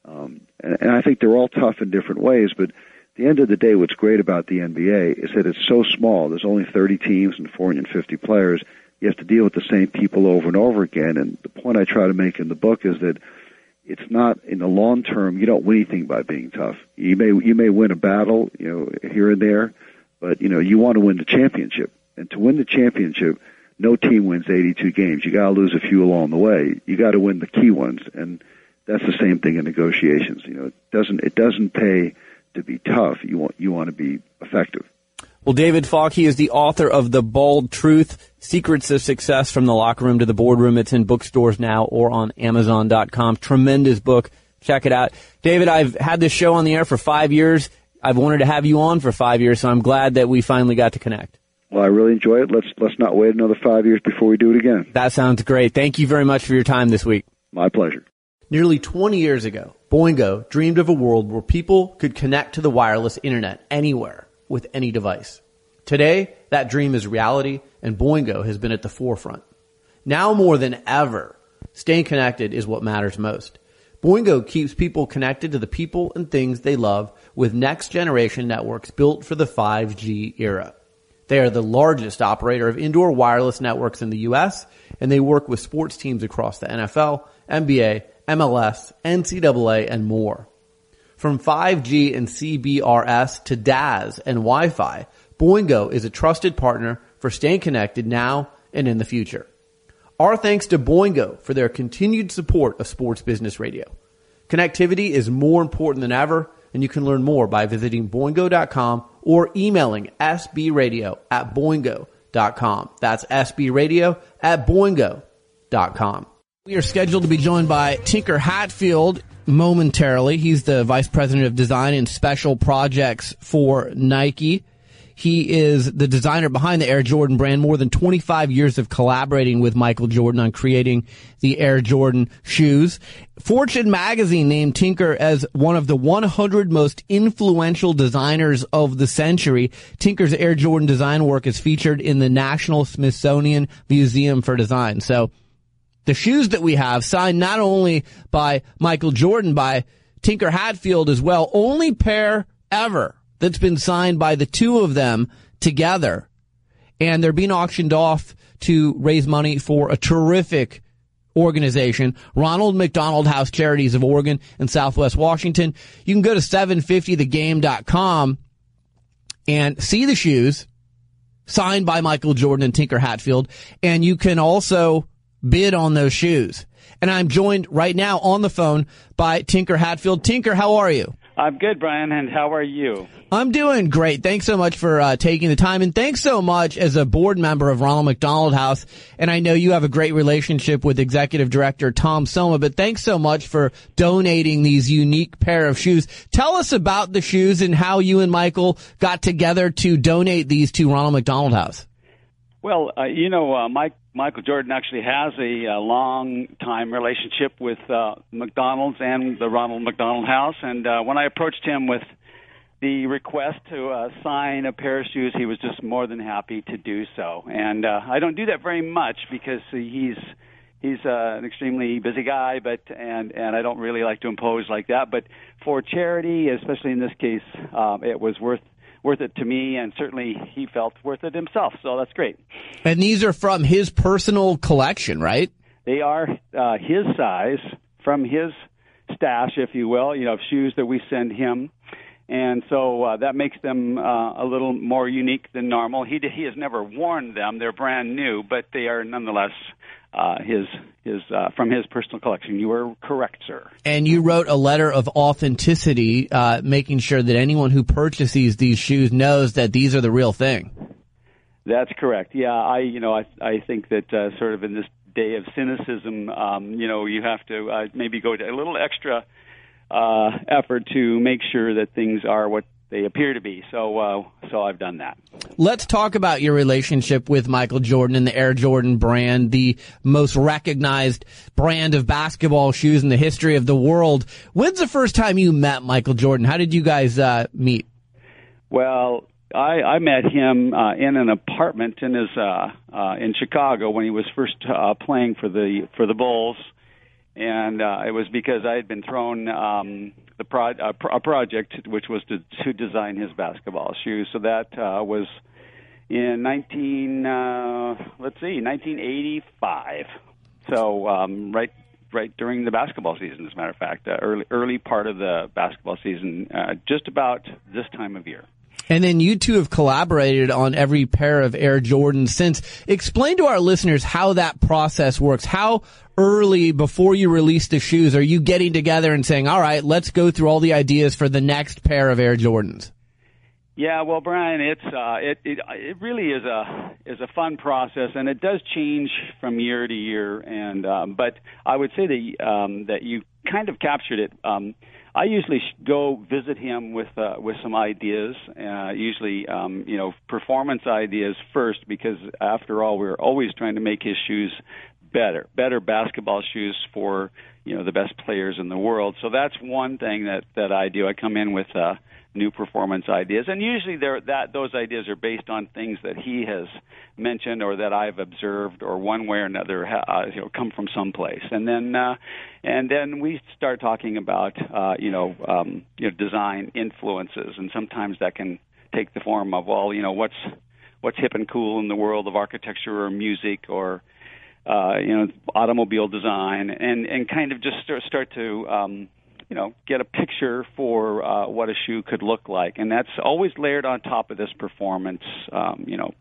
Um, and, and I think they're all tough in different ways. But the end of the day, what's great about the NBA is that it's so small. There's only 30 teams and 450 players. You have to deal with the same people over and over again. And the point I try to make in the book is that it's not in the long term. You don't win anything by being tough. You may you may win a battle, you know, here and there, but you know you want to win the championship. And to win the championship, no team wins 82 games. You got to lose a few along the way. You got to win the key ones, and that's the same thing in negotiations. You know, it doesn't it doesn't pay to be tough. You want you want to be effective. Well, David Falk, he is the author of The Bald Truth, Secrets of Success from the Locker Room to the Boardroom. It's in bookstores now or on Amazon.com. Tremendous book. Check it out. David, I've had this show on the air for five years. I've wanted to have you on for five years, so I'm glad that we finally got to connect. Well, I really enjoy it. Let's let's not wait another five years before we do it again. That sounds great. Thank you very much for your time this week. My pleasure. Nearly 20 years ago, Boingo dreamed of a world where people could connect to the wireless internet anywhere with any device. Today, that dream is reality, and Boingo has been at the forefront. Now more than ever, staying connected is what matters most. Boingo keeps people connected to the people and things they love with next generation networks built for the 5G era. They are the largest operator of indoor wireless networks in the U.S., and they work with sports teams across the NFL, NBA, MLS, NCAA, and more. From 5G and CBRS to DAS and Wi-Fi, Boingo is a trusted partner for staying connected now and in the future. Our thanks to Boingo for their continued support of Sports Business Radio. Connectivity is more important than ever, and you can learn more by visiting boingo.com or emailing sbradio at boingo.com. That's sbradio at boingo.com. We are scheduled to be joined by Tinker Hatfield momentarily. He's the Vice President of Design and Special Projects for Nike. He is the designer behind the Air Jordan brand, more than 25 years of collaborating with Michael Jordan on creating the Air Jordan shoes. Fortune magazine named Tinker as one of the 100 most influential designers of the century. Tinker's Air Jordan design work is featured in the National Smithsonian Museum for Design. So the shoes that we have signed not only by Michael Jordan, by Tinker Hatfield as well, only pair ever that's been signed by the two of them together. And they're being auctioned off to raise money for a terrific organization, Ronald McDonald House Charities of Oregon and Southwest Washington. You can go to 750thegame.com and see the shoes signed by Michael Jordan and Tinker Hatfield. And you can also bid on those shoes. And I'm joined right now on the phone by Tinker Hatfield. Tinker, how are you? I'm good, Brian, and how are you? I'm doing great. Thanks so much for uh, taking the time, and thanks so much as a board member of Ronald McDonald House. And I know you have a great relationship with Executive Director Tom Soma, but thanks so much for donating these unique pair of shoes. Tell us about the shoes and how you and Michael got together to donate these to Ronald McDonald House. Well, uh, you know, uh, Mike Michael Jordan actually has a, a long time relationship with uh, McDonald's and the Ronald McDonald House, and uh, when I approached him with the request to uh, sign a pair of shoes, he was just more than happy to do so. And uh, I don't do that very much because he's he's uh, an extremely busy guy, but and and I don't really like to impose like that. But for charity, especially in this case, um, it was worth worth it to me, and certainly he felt worth it himself. So that's great. And these are from his personal collection, right? They are uh, his size from his stash, if you will. You know, of shoes that we send him. And so uh, that makes them uh, a little more unique than normal. He he has never worn them; they're brand new, but they are nonetheless uh, his his uh, from his personal collection. You were correct, sir. And you wrote a letter of authenticity, uh, making sure that anyone who purchases these shoes knows that these are the real thing. That's correct. Yeah, I you know I I think that uh, sort of in this day of cynicism, um, you know, you have to uh, maybe go to a little extra uh, effort to make sure that things are what they appear to be. So, uh, so I've done that. Let's talk about your relationship with Michael Jordan and the Air Jordan brand, the most recognized brand of basketball shoes in the history of the world. When's the first time you met Michael Jordan? How did you guys uh, meet? Well, I, I met him uh, in an apartment in his uh, uh, in Chicago when he was first uh, playing for the for the Bulls, and uh, it was because I had been thrown um, the pro- uh, a project which was to, to design his basketball shoes. So that uh, was in 19 uh, let's see 1985. So um, right right during the basketball season, as a matter of fact, uh, early early part of the basketball season, uh, just about this time of year. And then you two have collaborated on every pair of Air Jordans since. Explain to our listeners how that process works. How early before you release the shoes are you getting together and saying, all right, let's go through all the ideas for the next pair of Air Jordans? Yeah, well, Brian, it's uh, it, it it really is a is a fun process, and it does change from year to year. And um, but I would say that um, that you kind of captured it. Um, I usually go visit him with uh, with some ideas, uh, usually um, you know performance ideas first, because after all, we're always trying to make his shoes better, better basketball shoes for you know the best players in the world. So that's one thing that that I do. I come in with uh, new performance ideas, and usually there that those ideas are based on things that he has mentioned or that I've observed, or one way or another, uh, you know, come from someplace, and then uh, and then we start talking about uh, you know um, you know design influences, and sometimes that can take the form of well, you know, what's what's hip and cool in the world of architecture or music or uh, you know automobile design, and and kind of just start, start to um, you know get a picture for uh, what a shoe could look like, and that's always layered on top of this performance, um, you know,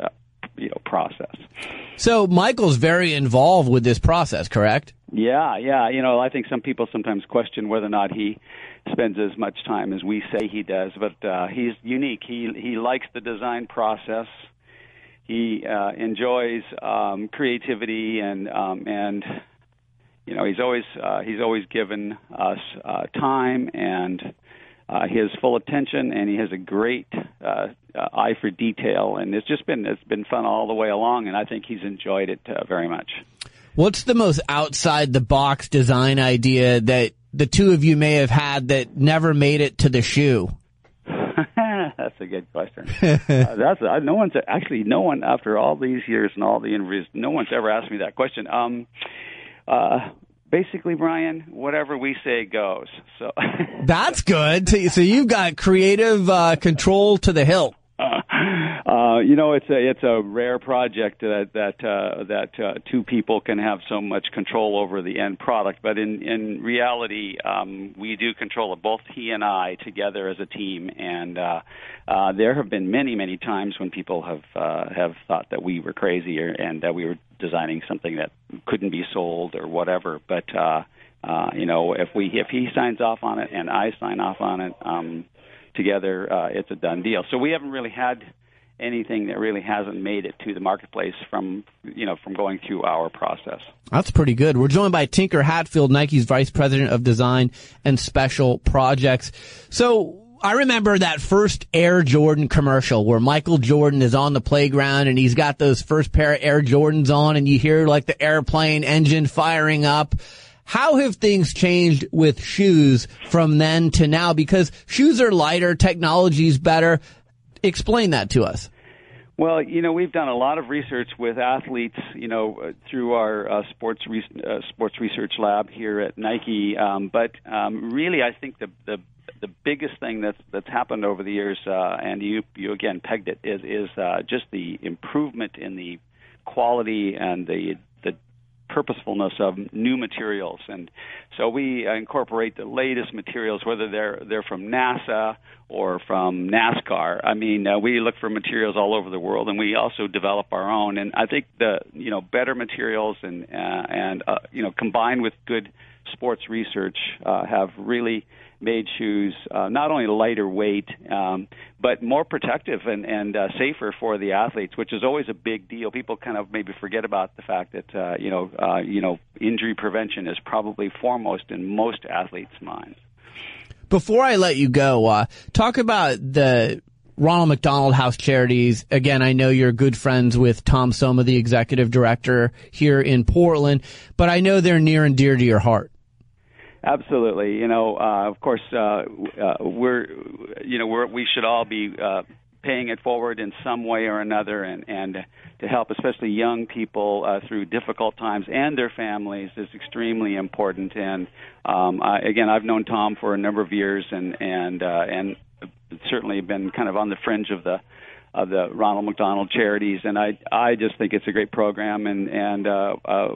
uh, you know process. So Michael's very involved with this process, correct? Yeah, yeah. You know, I think some people sometimes question whether or not he spends as much time as we say he does, but uh, he's unique. He he likes the design process. He uh, enjoys um, creativity and um, and you know he's always uh, he's always given us uh, time and uh, his full attention, and he has a great uh, uh, eye for detail, and it's just been it's been fun all the way along, and I think he's enjoyed it uh, very much. What's the most outside the box design idea that the two of you may have had that never made it to the shoe? that's a good question. uh, that's uh, no one's actually no one after all these years and all the interviews, no one's ever asked me that question. Um, uh, basically, Brian, whatever we say goes. So that's good. So you've got creative uh, control to the hilt. Uh, you know, it's a it's a rare project that that uh, that uh, two people can have so much control over the end product. But in in reality, um, we do control it, both he and I together as a team. And uh, uh, there have been many many times when people have uh, have thought that we were crazy or, and that we were designing something that couldn't be sold or whatever. But uh, uh, you know, if we if he signs off on it and I sign off on it. Um, together, uh, it's a done deal. So we haven't really had anything that really hasn't made it to the marketplace from you know from going through our process. That's pretty good. We're joined by Tinker Hatfield, Nike's vice president of design and special projects. So I remember that first Air Jordan commercial where Michael Jordan is on the playground and he's got those first pair of Air Jordans on and you hear like the airplane engine firing up. How have things changed with shoes from then to now? Because shoes are lighter, technology's better. Explain that to us. Well, you know, we've done a lot of research with athletes, you know, uh, through our uh, sports re- uh, sports research lab here at Nike. Um, but um, really, I think the the the biggest thing that's that's happened over the years, uh, and you you again pegged it, is is uh, just the improvement in the quality and the purposefulness of new materials. And so we incorporate the latest materials, whether they're they're from NASA or from NASCAR. I mean, uh, we look for materials all over the world, and we also develop our own. And I think the you know better materials and uh, and uh, you know combined with good sports research uh, have really made shoes uh, not only lighter weight um, but more protective and, and uh, safer for the athletes, which is always a big deal. People kind of maybe forget about the fact that uh, you know uh, you know injury prevention is probably foremost in most athletes' minds. Before I let you go, uh, talk about the Ronald McDonald House Charities. Again, I know you're good friends with Tom Soma, the executive director here in Portland, but I know they're near and dear to your heart. Absolutely. You know, uh, of course, uh, uh, we're, you know, we're, we should all be uh, paying it forward in some way or another, and and to help, especially young people uh, through difficult times and their families, is extremely important. And um, I, again, I've known Tom for a number of years, and and uh, and certainly been kind of on the fringe of the of the Ronald McDonald Charities, and I I just think it's a great program, and and uh, uh,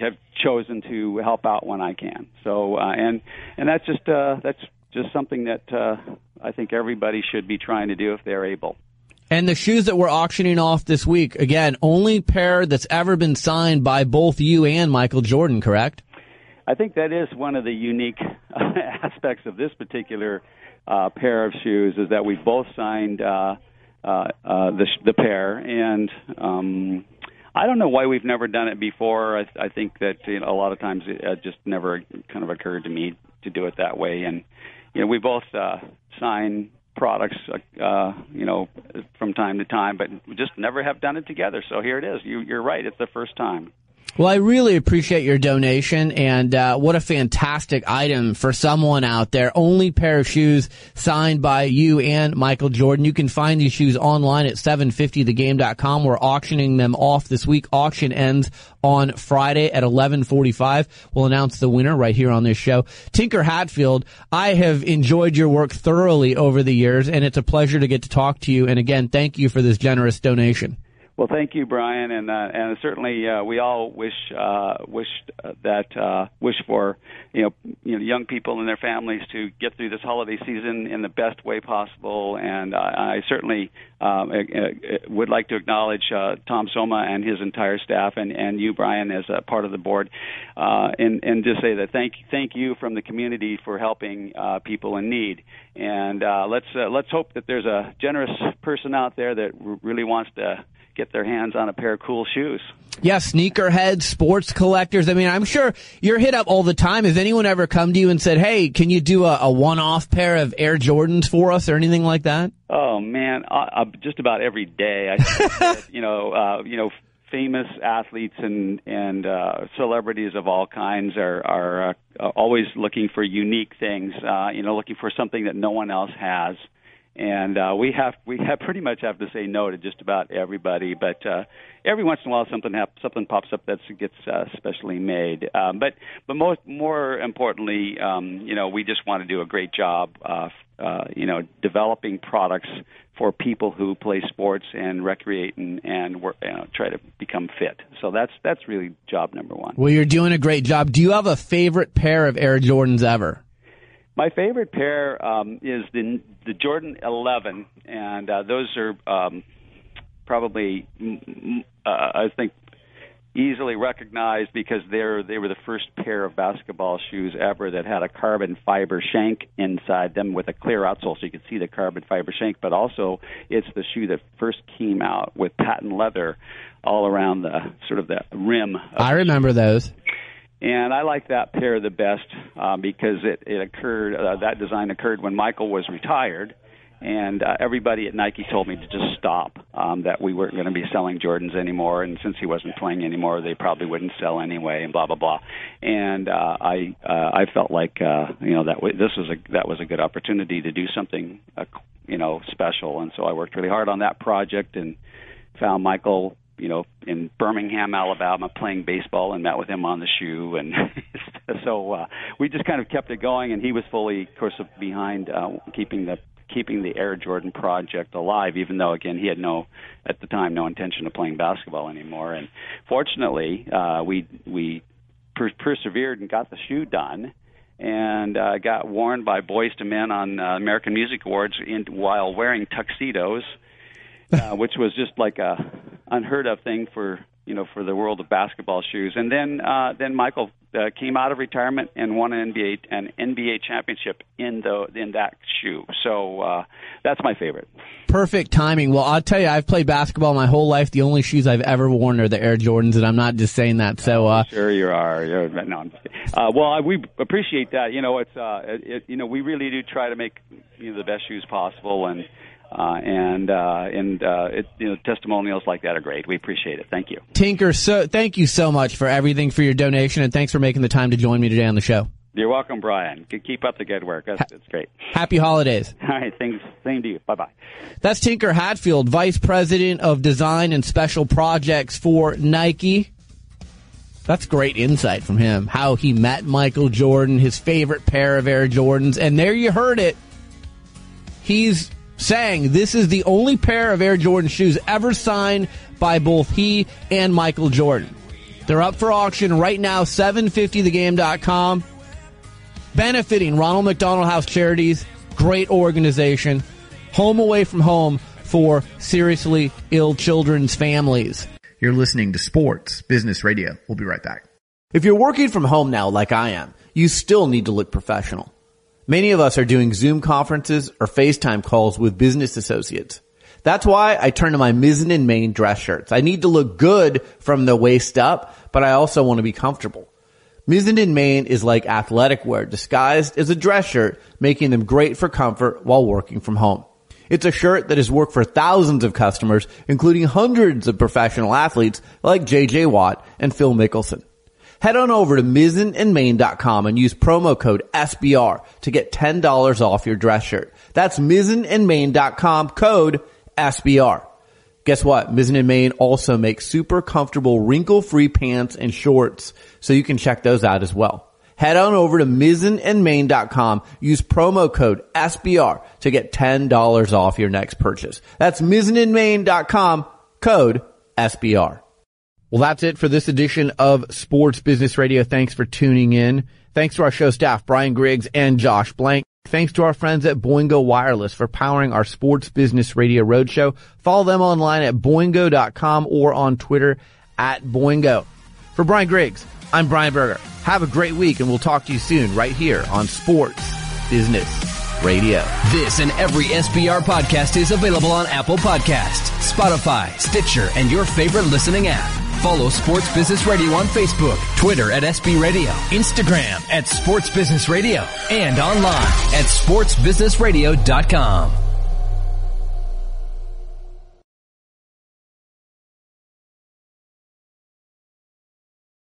have chosen to help out when I can. So uh, and and that's just uh, that's just something that uh, I think everybody should be trying to do if they're able. And the shoes that we're auctioning off this week, again, only pair that's ever been signed by both you and Michael Jordan, correct? I think that is one of the unique aspects of this particular uh, pair of shoes is that we both signed uh, uh, uh, the, the pair, and um, I don't know why we've never done it before. I, I think that you know, a lot of times it, it just never kind of occurred to me to do it that way, and you know we both uh, sign products, uh, you know, from time to time, but just never have done it together. So here it is. You, you're right; it's the first time. Well, I really appreciate your donation, and uh, what a fantastic item for someone out there. Only pair of shoes signed by you and Michael Jordan. You can find these shoes online at 750thegame.com. We're auctioning them off this week. Auction ends on Friday at 11:45. We'll announce the winner right here on this show. Tinker Hatfield, I have enjoyed your work thoroughly over the years, and it's a pleasure to get to talk to you. And again, thank you for this generous donation. Well, thank you, Brian, and uh, and certainly uh, we all wish uh, wish that uh, wish for you know you know young people and their families to get through this holiday season in the best way possible. And I, I certainly um, would like to acknowledge uh, Tom Soma and his entire staff, and and you, Brian, as a part of the board, uh, and and just say that thank thank you from the community for helping uh, people in need. And uh, let's uh, let's hope that there's a generous person out there that r- really wants to get their hands on a pair of cool shoes. Yeah, sneakerheads, sports collectors. I mean, I'm sure you're hit up all the time. Has anyone ever come to you and said, "Hey, can you do a, a one-off pair of Air Jordans for us," or anything like that? Oh man, uh, uh, just about every day. I, you know, uh, you know, famous athletes and and uh, celebrities of all kinds are are uh, always looking for unique things. Uh, you know, looking for something that no one else has and uh, we have we have pretty much have to say no to just about everybody. But uh, every once in a while, something hap- something pops up that gets uh, specially made. Um, but but most more importantly, um, you know, we just want to do a great job, uh, uh, you know, developing products for people who play sports and recreate and and work, you know, try to become fit. So that's that's really job number one. Well, you're doing a great job. Do you have a favorite pair of Air Jordans ever? My favorite pair um, is the the Jordan 11, and uh, those are um, probably uh, I think easily recognized because they're they were the first pair of basketball shoes ever that had a carbon fiber shank inside them with a clear outsole so you could see the carbon fiber shank but also it's the shoe that first came out with patent leather all around the sort of the rim I remember those and I like that pair the best um, because it it occurred uh, that design occurred when Michael was retired, and uh, everybody at Nike told me to just stop. Um, that we weren't going to be selling Jordans anymore, and since he wasn't playing anymore, they probably wouldn't sell anyway, and blah blah blah. And uh, I uh, I felt like uh, you know that w- this was a that was a good opportunity to do something uh, you know special, and so I worked really hard on that project and found Michael you know, in Birmingham, Alabama, playing baseball, and met with him on the shoe, and so uh, we just kind of kept it going. And he was fully, of course, behind uh, keeping the keeping the Air Jordan project alive, even though again he had no at the time no intention of playing basketball anymore. And fortunately, uh, we we per- persevered and got the shoe done. And uh, got worn by Boyz II Men on uh, American Music Awards in, while wearing tuxedos, uh, which was just like a unheard of thing for you know for the world of basketball shoes. And then uh, then Michael uh, came out of retirement and won an NBA an NBA championship in the in that shoe. So uh, that's my favorite. Perfect timing. Well, I'll tell you, I've played basketball my whole life. The only shoes I've ever worn are the Air Jordans, and I'm not just saying that. So, uh, sure you are. You're, no, uh, well, I, we appreciate that. You know, it's uh, it, you know, we really do try to make you know the best shoes possible, and uh, and uh, and uh, it, you know testimonials like that are great. We appreciate it. Thank you, Tinker. So thank you so much for everything for your donation, and thanks for making the time to join me today on the show. You're welcome, Brian. Keep up the good work. That's, that's great. Happy holidays. All right, thanks. Same to you. Bye bye. That's Tinker Hatfield, Vice President of Design and Special Projects for Nike. That's great insight from him. How he met Michael Jordan, his favorite pair of Air Jordans, and there you heard it. He's saying this is the only pair of Air Jordan shoes ever signed by both he and Michael Jordan. They're up for auction right now, 750thegame.com. Benefiting Ronald McDonald House Charities, great organization. Home away from home for seriously ill children's families. You're listening to Sports Business Radio. We'll be right back. If you're working from home now, like I am, you still need to look professional. Many of us are doing Zoom conferences or FaceTime calls with business associates. That's why I turn to my Mizzen and Main dress shirts. I need to look good from the waist up, but I also want to be comfortable. Mizzen and Main is like athletic wear disguised as a dress shirt, making them great for comfort while working from home. It's a shirt that has worked for thousands of customers, including hundreds of professional athletes like JJ Watt and Phil Mickelson. Head on over to mizzenandmain.com and use promo code SBR to get $10 off your dress shirt. That's mizzenandmain.com code SBR. Guess what? Mizzen and Main also makes super comfortable wrinkle-free pants and shorts, so you can check those out as well. Head on over to mizzenandmain.com. Use promo code SBR to get $10 off your next purchase. That's mizzenandmain.com, code SBR. Well, that's it for this edition of Sports Business Radio. Thanks for tuning in. Thanks to our show staff, Brian Griggs and Josh Blank. Thanks to our friends at Boingo Wireless for powering our Sports Business Radio Roadshow. Follow them online at boingo.com or on Twitter at Boingo. For Brian Griggs, I'm Brian Berger. Have a great week and we'll talk to you soon right here on Sports Business Radio. This and every SBR podcast is available on Apple Podcasts, Spotify, Stitcher, and your favorite listening app. Follow Sports Business Radio on Facebook, Twitter at SB Radio, Instagram at Sports Business Radio, and online at sportsbusinessradio.com.